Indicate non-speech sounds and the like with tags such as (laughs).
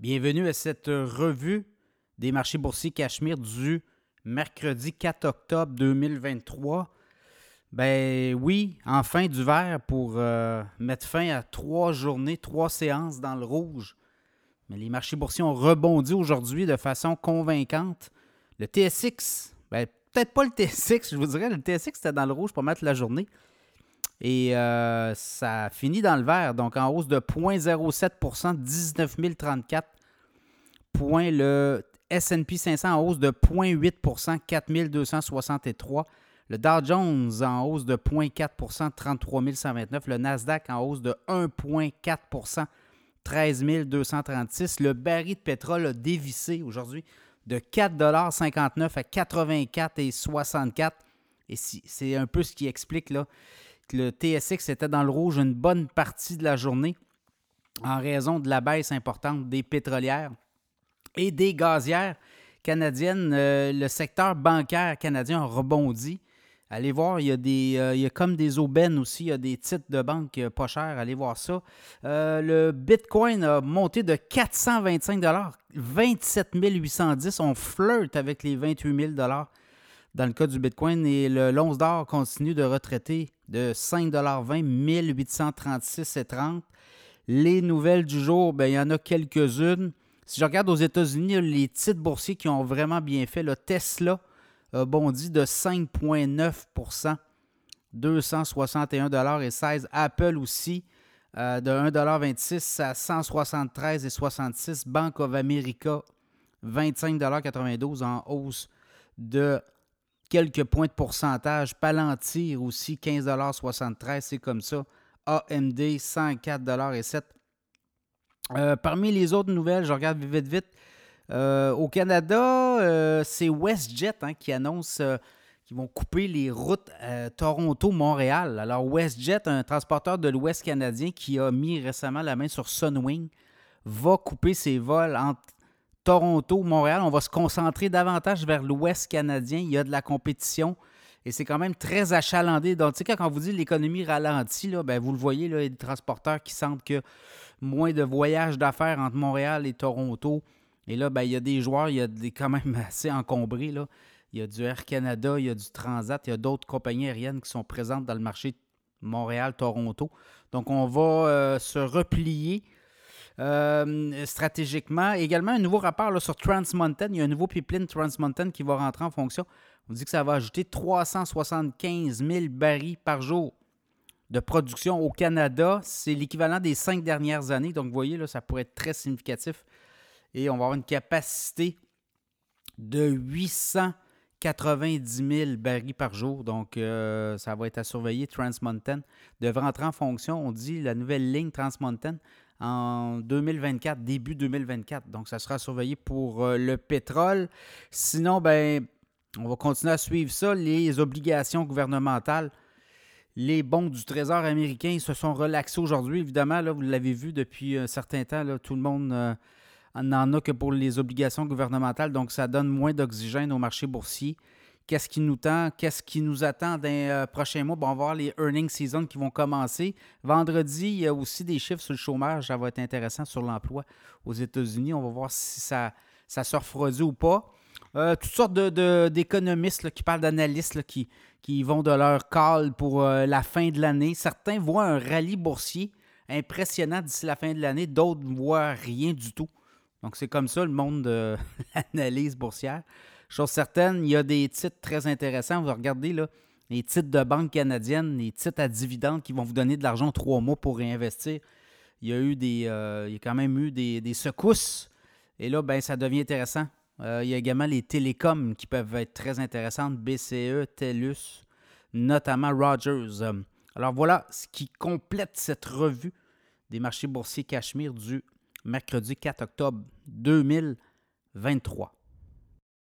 Bienvenue à cette revue des marchés boursiers Cachemire du mercredi 4 octobre 2023. Ben oui, enfin du vert pour euh, mettre fin à trois journées, trois séances dans le rouge. Mais les marchés boursiers ont rebondi aujourd'hui de façon convaincante. Le TSX, ben peut-être pas le TSX, je vous dirais, le TSX était dans le rouge pour mettre la journée. Et euh, ça finit dans le vert, donc en hausse de 0,07% 19 034 points. Le SP 500 en hausse de 0,8% 4 263 Le Dow Jones en hausse de 0,4% 33 129 Le Nasdaq en hausse de 1,4% 13 236 Le baril de pétrole a dévissé aujourd'hui de 4,59 à 84,64 Et c'est un peu ce qui explique là, le TSX était dans le rouge une bonne partie de la journée en raison de la baisse importante des pétrolières et des gazières canadiennes. Euh, le secteur bancaire canadien a rebondi. Allez voir, il y a, des, euh, il y a comme des aubaines aussi, il y a des titres de banque euh, pas chers, allez voir ça. le Bitcoin a monté de 425 27 810. On flirte avec les 28 000 dans le cas du Bitcoin et le l'once d'or continue de retraiter de 5,20 1836,30 Les nouvelles du jour, ben, il y en a quelques-unes. Si je regarde aux États-Unis, les titres boursiers qui ont vraiment bien fait, le Tesla a bondi de 5,9% 261,16 Apple aussi euh, de 1,26 à 173,66 Bank of America 25,92 en hausse de quelques points de pourcentage. Palantir aussi, 15,73 c'est comme ça. AMD, 104,07 euh, Parmi les autres nouvelles, je regarde vite, vite. Euh, au Canada, euh, c'est WestJet hein, qui annonce qu'ils vont couper les routes Toronto-Montréal. Alors, WestJet, un transporteur de l'Ouest canadien qui a mis récemment la main sur Sunwing, va couper ses vols entre Toronto, Montréal, on va se concentrer davantage vers l'Ouest canadien. Il y a de la compétition et c'est quand même très achalandé. Donc, tu sais, quand on vous dit l'économie ralentit, là, ben, vous le voyez, là, il y a des transporteurs qui sentent que moins de voyages d'affaires entre Montréal et Toronto. Et là, ben, il y a des joueurs, il y a des quand même (laughs) assez encombrés. Il y a du Air Canada, il y a du Transat, il y a d'autres compagnies aériennes qui sont présentes dans le marché Montréal-Toronto. Donc, on va euh, se replier euh, stratégiquement. Également, un nouveau rapport sur Trans Mountain. Il y a un nouveau pipeline Trans Mountain qui va rentrer en fonction. On dit que ça va ajouter 375 000 barils par jour de production au Canada. C'est l'équivalent des cinq dernières années. Donc, vous voyez, là, ça pourrait être très significatif. Et on va avoir une capacité de 890 000 barils par jour. Donc, euh, ça va être à surveiller. Trans Mountain devrait rentrer en fonction. On dit la nouvelle ligne Trans Mountain en 2024, début 2024. Donc, ça sera surveillé pour euh, le pétrole. Sinon, ben, on va continuer à suivre ça. Les obligations gouvernementales, les bons du Trésor américain se sont relaxés aujourd'hui. Évidemment, vous l'avez vu depuis un certain temps, tout le monde euh, n'en a que pour les obligations gouvernementales. Donc, ça donne moins d'oxygène au marché boursier qu'est-ce qui nous tend, qu'est-ce qui nous attend dans les euh, prochains mois? Bon, on va voir les earnings season qui vont commencer. Vendredi, il y a aussi des chiffres sur le chômage. Ça va être intéressant sur l'emploi aux États-Unis. On va voir si ça, ça se refroidit ou pas. Euh, toutes sortes d'économistes qui parlent d'analystes qui, qui vont de leur call pour euh, la fin de l'année. Certains voient un rallye boursier impressionnant d'ici la fin de l'année, d'autres ne voient rien du tout. Donc c'est comme ça le monde de (laughs) l'analyse boursière. Chose certaine, il y a des titres très intéressants. Vous regardez là, les titres de banque canadienne, les titres à dividendes qui vont vous donner de l'argent trois mois pour réinvestir. Il y a eu des. Euh, il y a quand même eu des, secousses. Et là, ben, ça devient intéressant. Euh, il y a également les télécoms qui peuvent être très intéressantes. BCE, TELUS, notamment Rogers. Alors voilà ce qui complète cette revue des marchés boursiers Cachemire du mercredi 4 octobre 2023.